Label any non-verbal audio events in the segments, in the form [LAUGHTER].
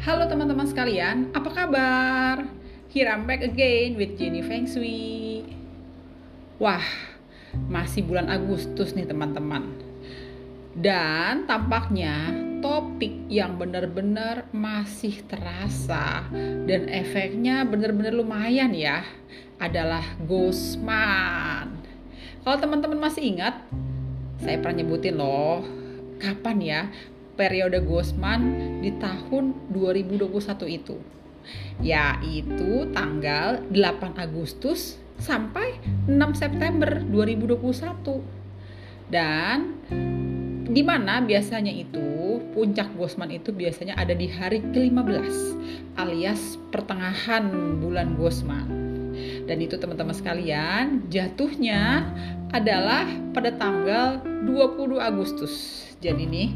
Halo teman-teman sekalian, apa kabar? Here I'm back again with Jenny Feng Shui. Wah, masih bulan Agustus nih teman-teman. Dan tampaknya topik yang benar-benar masih terasa dan efeknya benar-benar lumayan ya adalah Gosman. Kalau teman-teman masih ingat, saya pernah nyebutin loh, kapan ya periode Gosman di tahun 2021 itu. Yaitu tanggal 8 Agustus sampai 6 September 2021 dan di mana biasanya itu puncak Gosman itu biasanya ada di hari ke-15 alias pertengahan bulan Gosman. Dan itu teman-teman sekalian jatuhnya adalah pada tanggal 22 Agustus. Jadi nih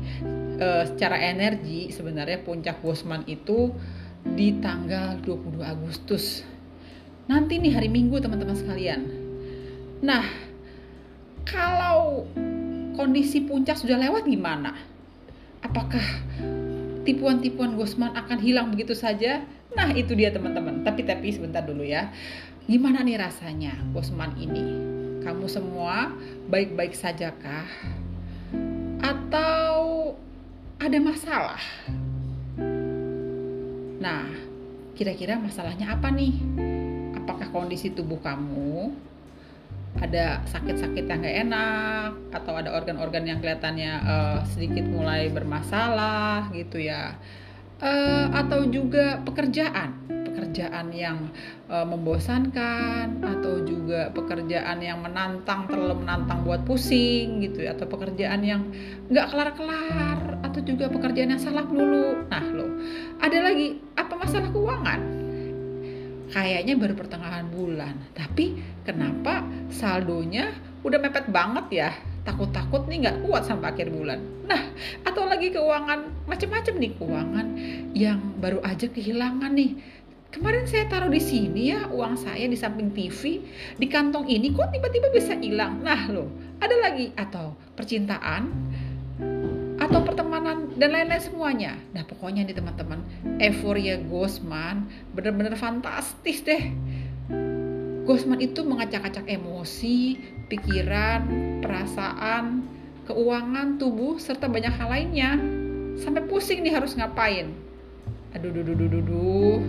uh, secara energi sebenarnya puncak Bosman itu di tanggal 22 Agustus. Nanti nih hari Minggu teman-teman sekalian. Nah, kalau kondisi puncak sudah lewat gimana? Apakah tipuan-tipuan Gosman akan hilang begitu saja? Nah, itu dia teman-teman. Tapi tapi sebentar dulu ya. Gimana nih rasanya Gosman ini? Kamu semua baik-baik sajakah? Atau ada masalah. Nah, kira-kira masalahnya apa nih? Apakah kondisi tubuh kamu ada sakit-sakit yang gak enak atau ada organ-organ yang kelihatannya uh, sedikit mulai bermasalah gitu ya? Uh, atau juga pekerjaan, pekerjaan yang uh, membosankan atau juga pekerjaan yang menantang terlalu menantang buat pusing gitu ya atau pekerjaan yang nggak kelar-kelar atau juga pekerjaan yang salah dulu nah lo ada lagi apa masalah keuangan? Kayaknya baru pertengahan bulan tapi kenapa saldonya udah mepet banget ya? Takut-takut nih nggak kuat sampai akhir bulan. Nah, atau lagi keuangan macam-macam nih keuangan yang baru aja kehilangan nih. Kemarin saya taruh di sini ya uang saya di samping TV di kantong ini kok tiba-tiba bisa hilang. Nah loh ada lagi atau percintaan atau pertemanan dan lain-lain semuanya. Nah pokoknya nih teman-teman euforia Gosman bener-bener fantastis deh. Gosman itu mengacak-acak emosi pikiran perasaan keuangan tubuh serta banyak hal lainnya. Sampai pusing nih harus ngapain. Aduh duh duh duh duh, duh.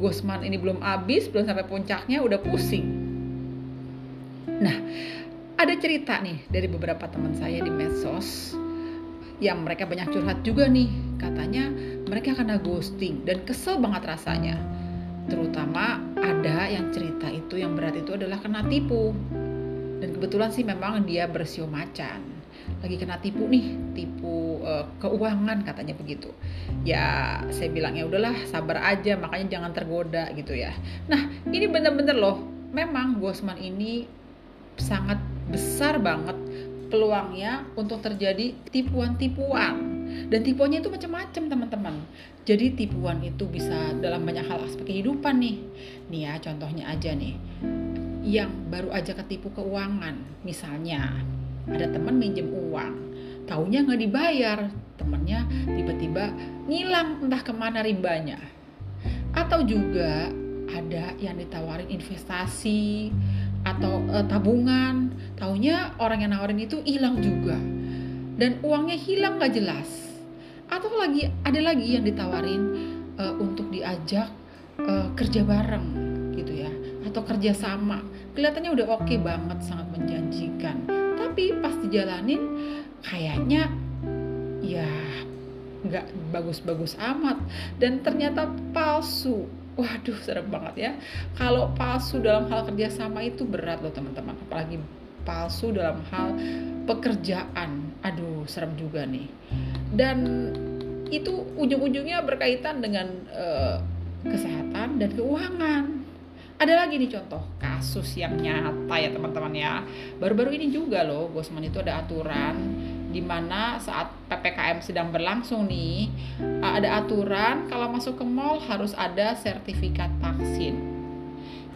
Gosman ini belum habis, belum sampai puncaknya udah pusing. Nah, ada cerita nih dari beberapa teman saya di medsos yang mereka banyak curhat juga nih. Katanya mereka kena ghosting dan kesel banget rasanya. Terutama ada yang cerita itu yang berat itu adalah kena tipu. Dan kebetulan sih memang dia bersio macan lagi kena tipu nih, tipu uh, keuangan katanya begitu. Ya, saya bilang ya udahlah, sabar aja, makanya jangan tergoda gitu ya. Nah, ini bener-bener loh, memang Gosman ini sangat besar banget peluangnya untuk terjadi tipuan-tipuan. Dan tipuannya itu macam-macam teman-teman. Jadi tipuan itu bisa dalam banyak hal aspek kehidupan nih. Nih ya contohnya aja nih. Yang baru aja ketipu keuangan. Misalnya ada teman minjem uang taunya nggak dibayar temennya tiba-tiba ngilang entah ke mana rimbanya atau juga ada yang ditawarin investasi atau uh, tabungan. Taunya orang yang nawarin itu hilang juga. Dan uangnya hilang nggak jelas. Atau lagi ada lagi yang ditawarin uh, untuk diajak uh, kerja bareng gitu ya. Atau kerja sama. Kelihatannya udah oke okay banget sangat menjanjikan. Tapi pas dijalanin kayaknya ya nggak bagus-bagus amat. Dan ternyata palsu waduh serem banget ya. Kalau palsu dalam hal kerjasama itu berat loh teman-teman. Apalagi palsu dalam hal pekerjaan. Aduh serem juga nih. Dan itu ujung-ujungnya berkaitan dengan uh, kesehatan dan keuangan. Ada lagi nih contoh kasus yang nyata ya teman-teman ya. Baru-baru ini juga loh Gosman itu ada aturan di mana saat PPKM sedang berlangsung nih ada aturan kalau masuk ke mall harus ada sertifikat vaksin.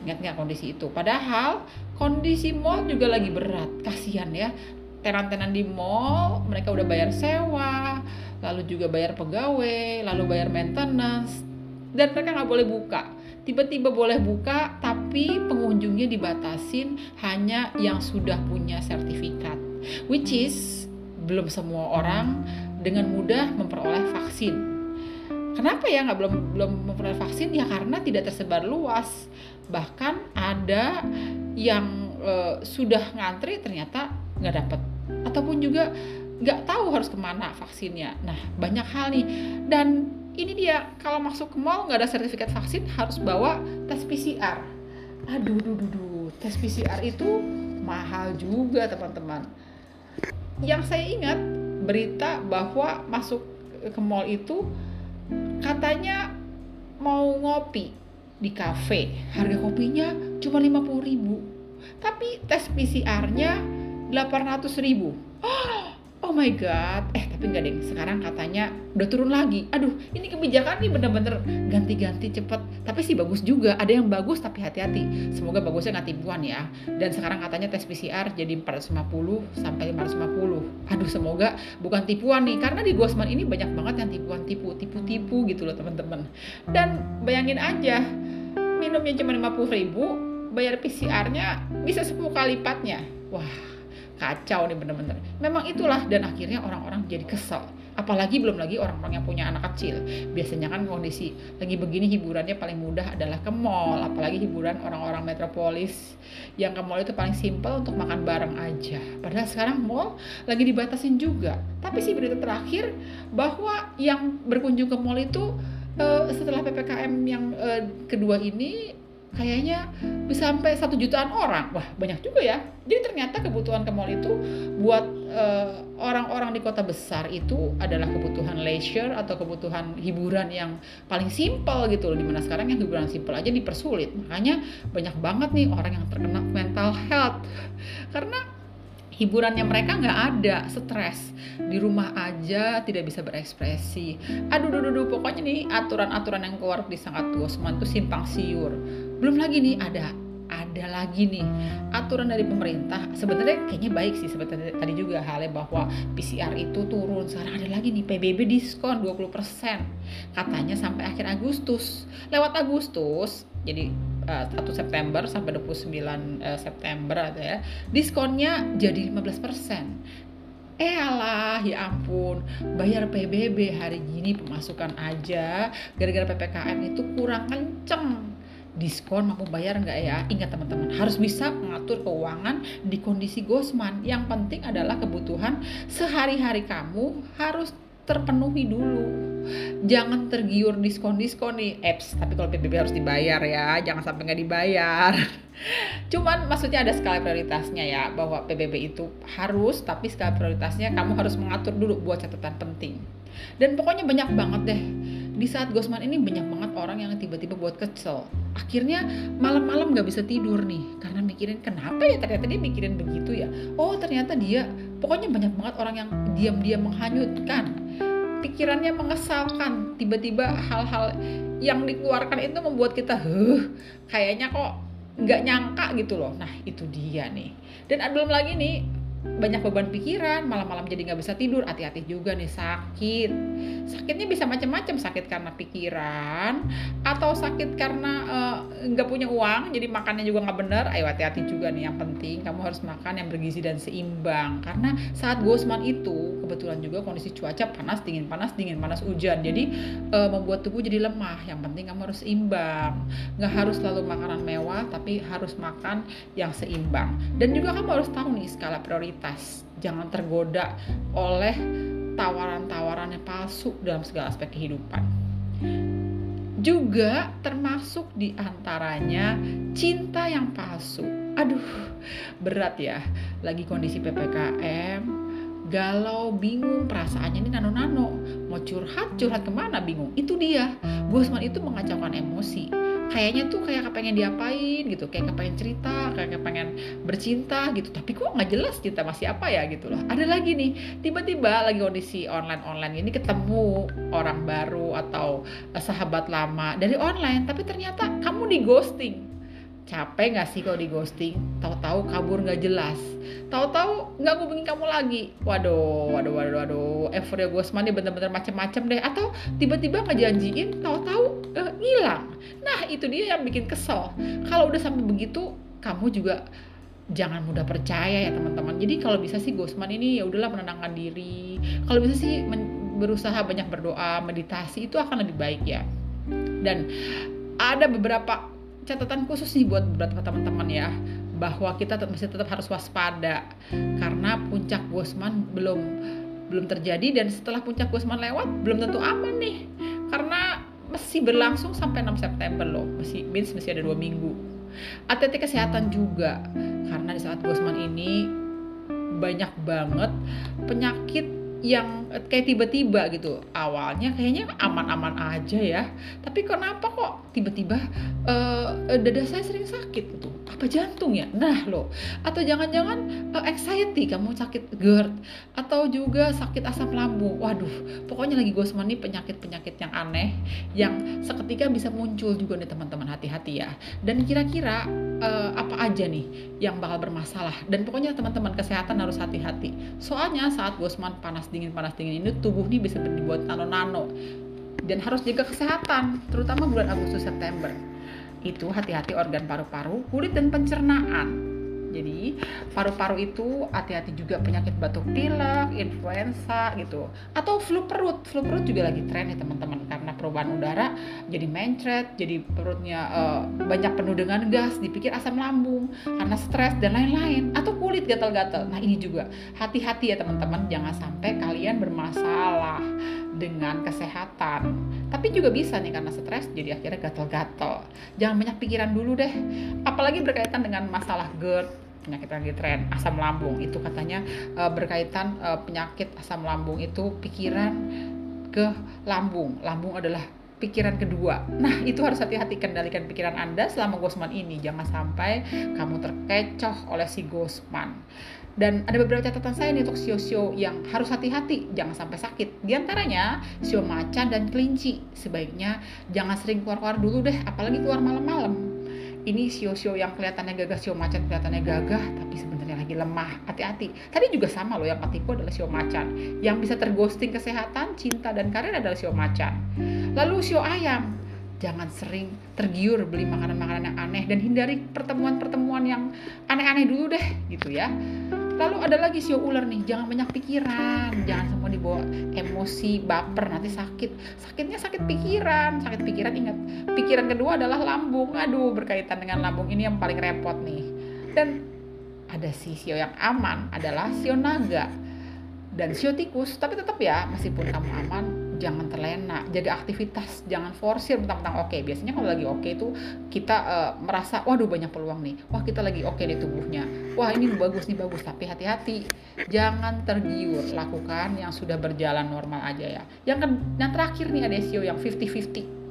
Ingat nggak kondisi itu? Padahal kondisi mall juga lagi berat. Kasihan ya tenan-tenan di mall mereka udah bayar sewa lalu juga bayar pegawai, lalu bayar maintenance, dan mereka nggak boleh buka. Tiba-tiba boleh buka, tapi pengunjungnya dibatasin hanya yang sudah punya sertifikat, which is belum semua orang dengan mudah memperoleh vaksin. Kenapa ya nggak belum belum memperoleh vaksin? Ya karena tidak tersebar luas. Bahkan ada yang e, sudah ngantri ternyata nggak dapat, ataupun juga nggak tahu harus ke mana vaksinnya. Nah banyak hal nih dan ini dia kalau masuk ke mall nggak ada sertifikat vaksin harus bawa tes PCR aduh duh, duh, duh. tes PCR itu mahal juga teman-teman yang saya ingat berita bahwa masuk ke mall itu katanya mau ngopi di kafe. Harga kopinya cuma 50 ribu. Tapi tes PCR-nya 800 ribu. Oh, oh my god. Eh tapi enggak deh. Sekarang katanya udah turun lagi. Aduh ini kebijakan nih bener-bener ganti-ganti cepet tapi sih bagus juga. Ada yang bagus tapi hati-hati. Semoga bagusnya nggak tipuan ya. Dan sekarang katanya tes PCR jadi 450 sampai 550 aduh semoga bukan tipuan nih. Karena di Gosman ini banyak banget yang tipuan tipu tipu tipu gitu loh teman-teman. Dan bayangin aja minumnya cuma 50 ribu bayar PCR-nya bisa 10 kali lipatnya. Wah kacau nih bener-bener. Memang itulah dan akhirnya orang-orang jadi kesel apalagi belum lagi orang-orang yang punya anak kecil. Biasanya kan kondisi lagi begini hiburannya paling mudah adalah ke mall. Apalagi hiburan orang-orang metropolis. Yang ke mall itu paling simpel untuk makan bareng aja. Padahal sekarang mall lagi dibatasin juga. Tapi sih berita terakhir bahwa yang berkunjung ke mall itu uh, setelah ppkm yang uh, kedua ini kayaknya bisa sampai satu jutaan orang. Wah banyak juga ya. Jadi ternyata kebutuhan ke mall itu buat orang-orang di kota besar itu adalah kebutuhan leisure atau kebutuhan hiburan yang paling simpel gitu loh. Di mana sekarang yang hiburan simpel aja dipersulit. Makanya banyak banget nih orang yang terkena mental health. [LAUGHS] Karena hiburannya mereka nggak ada. Stres. Di rumah aja tidak bisa berekspresi. Aduh duh, duh, pokoknya nih aturan-aturan yang keluar di sangat Gosman tuh simpang siur. Belum lagi nih ada ada lagi nih. Aturan dari pemerintah sebenarnya kayaknya baik sih sebenarnya tadi juga halnya bahwa PCR itu turun. Sekarang ada lagi nih PBB diskon 20% katanya sampai akhir Agustus. Lewat Agustus jadi uh, eh, 1 September sampai 29 uh, eh, September ada ya diskonnya jadi 15% Eh alah ya ampun. Bayar PBB hari gini pemasukan aja. Gara-gara PPKM itu kurang kenceng diskon mampu bayar nggak ya? Ingat teman-teman harus bisa mengatur keuangan di kondisi Gosman. Yang penting adalah kebutuhan sehari-hari kamu harus terpenuhi dulu. Jangan tergiur diskon-diskon nih. Apps tapi kalau PBB harus dibayar ya jangan sampai nggak dibayar. [LAUGHS] Cuman maksudnya ada skala prioritasnya ya bahwa PBB itu harus tapi skala prioritasnya kamu harus mengatur dulu buat catatan penting. Dan pokoknya banyak banget deh. Di saat Gosman ini banyak banget orang yang tiba-tiba buat kesel akhirnya malam-malam nggak bisa tidur nih karena mikirin kenapa ya ternyata dia mikirin begitu ya? Oh ternyata dia pokoknya banyak banget orang yang diam-diam menghanyutkan pikirannya mengesalkan tiba-tiba hal-hal yang dikeluarkan itu membuat kita huh kayaknya kok nggak nyangka gitu loh. Nah itu dia nih. Dan belum lagi nih banyak beban pikiran, malam-malam jadi nggak bisa tidur, hati-hati juga nih sakit. Sakitnya bisa macam-macam, sakit karena pikiran atau sakit karena eh, nggak uh, punya uang, jadi makannya juga nggak bener. Ayo hati-hati juga nih yang penting kamu harus makan yang bergizi dan seimbang karena saat Gosman itu kebetulan juga kondisi cuaca panas dingin panas dingin panas hujan, jadi uh, membuat tubuh jadi lemah. Yang penting kamu harus seimbang, nggak harus selalu makanan mewah, tapi harus makan yang seimbang. Dan juga kamu harus tahu nih skala prioritas prioritas jangan tergoda oleh tawaran-tawaran yang palsu dalam segala aspek kehidupan. Juga termasuk di antaranya cinta yang palsu. Aduh berat ya. Lagi kondisi PPKM galau bingung perasaannya ini nano-nano. Mau curhat curhat ke mana? Bingung. Itu dia. Gusman itu mengacaukan emosi kayaknya tuh kayak kepengen diapain gitu kayak kepengen cerita kayak kepengen bercinta gitu. Tapi kok nggak jelas kita masih apa ya gitu loh. Ada lagi nih tiba-tiba lagi kondisi online online ini ketemu orang baru atau sahabat lama dari online tapi ternyata kamu di ghosting. Capek nggak sih kalau di ghosting? Tahu-tahu kabur nggak jelas. Tahu-tahu nggak hubungin kamu lagi. Waduh waduh waduh waduh euforia Gosman ini bener-bener macam-macam deh. Atau tiba-tiba ngejanjiin tahu-tahu uh, hilang. Nah itu dia yang bikin kesel. Kalau udah sampai begitu kamu juga jangan mudah percaya ya teman-teman. Jadi kalau bisa sih Gosman ini ya udahlah menenangkan diri. Kalau bisa sih berusaha banyak berdoa meditasi itu akan lebih baik ya. Dan ada beberapa catatan khusus nih buat beberapa teman-teman ya bahwa kita tetap, masih tetap harus waspada. Karena puncak Gosman belum belum terjadi dan setelah puncak Gosman lewat belum tentu aman nih. Karena masih berlangsung sampai 6 September loh. Masih means masih ada dua minggu. Hati kesehatan juga. Karena di saat Gosman ini banyak banget penyakit yang kayak tiba-tiba gitu. Awalnya kayaknya aman-aman aja ya. Tapi kenapa kok tiba-tiba uh, dada saya sering sakit gitu? Apa jantung ya nah loh. Atau jangan-jangan uh, anxiety kamu sakit GERD atau juga sakit asam lambung. Waduh pokoknya lagi gue nih penyakit-penyakit yang aneh yang seketika bisa muncul juga nih teman-teman. Hati-hati ya. Dan kira-kira uh, apa aja nih yang bakal bermasalah? Dan pokoknya teman-teman kesehatan harus hati-hati. Soalnya saat Gosman panas dingin panas dingin ini tubuh nih bisa dibuat nano-nano dan harus jaga kesehatan terutama bulan Agustus September itu hati-hati organ paru-paru kulit dan pencernaan jadi paru-paru itu hati-hati juga penyakit batuk pilek, influenza gitu. Atau flu perut. Flu perut juga lagi tren ya teman-teman perubahan udara jadi mencret, jadi perutnya uh, banyak penuh dengan gas, dipikir asam lambung karena stres dan lain-lain. Atau kulit gatal-gatal. Nah ini juga hati-hati ya teman-teman jangan sampai kalian bermasalah dengan kesehatan. Tapi juga bisa nih karena stres jadi akhirnya gatal-gatal. Jangan banyak pikiran dulu deh. Apalagi berkaitan dengan masalah GERD, penyakit lagi tren asam lambung itu katanya uh, berkaitan uh, penyakit asam lambung itu pikiran ke lambung lambung adalah pikiran kedua. Nah, itu harus hati-hati kendalikan pikiran Anda selama Gosman ini. Jangan sampai kamu terkecoh oleh si Gosman. Dan ada beberapa catatan saya nih untuk sio-sio yang harus hati-hati, jangan sampai sakit. Di antaranya, sio macan dan kelinci. Sebaiknya jangan sering keluar-keluar dulu deh, apalagi keluar malam-malam ini sio-sio yang kelihatannya gagah sio macan kelihatannya gagah tapi sebenarnya lagi lemah. Hati-hati. Tadi juga sama loh yang ketipu adalah sio macan. Yang bisa terghosting kesehatan cinta dan karir adalah sio macan. Lalu sio ayam. Jangan sering tergiur beli makanan-makanan yang aneh dan hindari pertemuan-pertemuan yang aneh-aneh dulu deh gitu ya lalu ada lagi sio ular nih jangan banyak pikiran jangan semua dibawa emosi baper nanti sakit. Sakitnya sakit pikiran sakit pikiran ingat pikiran kedua adalah lambung. Aduh berkaitan dengan lambung ini yang paling repot nih. Dan ada si sio yang aman adalah sio naga dan sio tikus. Tapi tetap ya meskipun kamu aman jangan terlena jaga aktivitas jangan forsir tentang-tentang oke. Biasanya kalau lagi oke itu kita uh, merasa waduh banyak peluang nih. Wah kita lagi oke di tubuhnya. Wah ini bagus nih bagus. Tapi hati-hati jangan tergiur. Lakukan yang sudah berjalan normal aja ya. Yang yang terakhir nih ada sio yang 50-50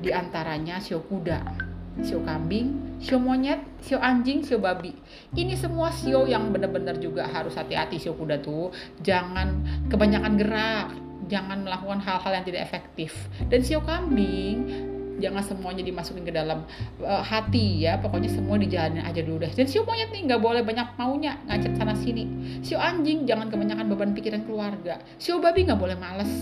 di antaranya sio kuda sio kambing, sio monyet, sio anjing, sio babi. Ini semua sio yang benar-benar juga harus hati-hati sio kuda tuh. Jangan kebanyakan gerak, jangan melakukan hal-hal yang tidak efektif. Dan sio kambing jangan semuanya dimasukin ke dalam uh, hati ya. Pokoknya semua dijalanin aja dulu deh. Dan sio monyet nih nggak boleh banyak maunya ngacet sana sini. Sio anjing jangan kebanyakan beban pikiran keluarga. Sio babi nggak boleh males.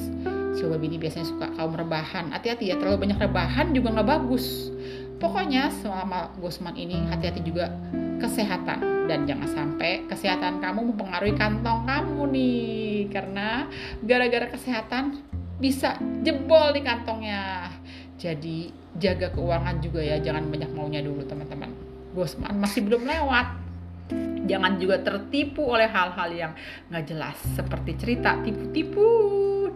Sio babi ini biasanya suka kaum rebahan. Hati-hati ya terlalu banyak rebahan juga nggak bagus pokoknya selama Gosman ini hati-hati juga. Kesehatan. Dan jangan sampai kesehatan kamu mempengaruhi kantong kamu nih. Karena gara-gara kesehatan bisa jebol di kantongnya. Jadi jaga keuangan juga ya. Jangan banyak maunya dulu teman-teman. Gosman masih belum lewat. Jangan juga tertipu oleh hal-hal yang nggak jelas. Seperti cerita tipu-tipu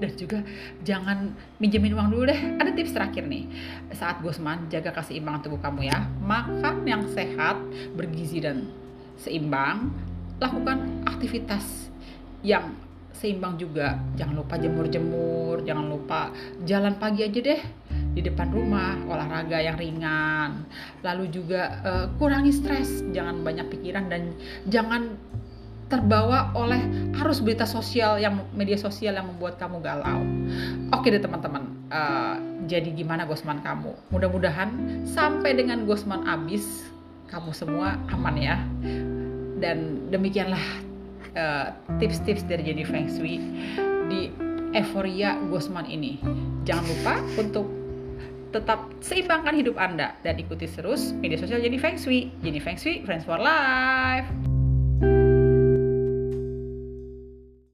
dan juga jangan minjemin uang dulu deh. Ada tips terakhir nih. Saat Gosman jaga keseimbangan tubuh kamu ya. Makan yang sehat, bergizi dan seimbang. Lakukan aktivitas yang seimbang juga. Jangan lupa jemur-jemur, jangan lupa jalan pagi aja deh di depan rumah, olahraga yang ringan. Lalu juga uh, kurangi stres, jangan banyak pikiran dan jangan terbawa oleh arus berita sosial yang media sosial yang membuat kamu galau. Oke deh teman-teman, uh, jadi gimana Gosman kamu? Mudah-mudahan sampai dengan Gosman habis, kamu semua aman ya. Dan demikianlah uh, tips-tips dari jadi Feng Shui di euforia Gosman ini. Jangan lupa untuk tetap seimbangkan hidup Anda dan ikuti terus media sosial Jenny Feng Shui. Jenny Feng Shui, Friends for Life.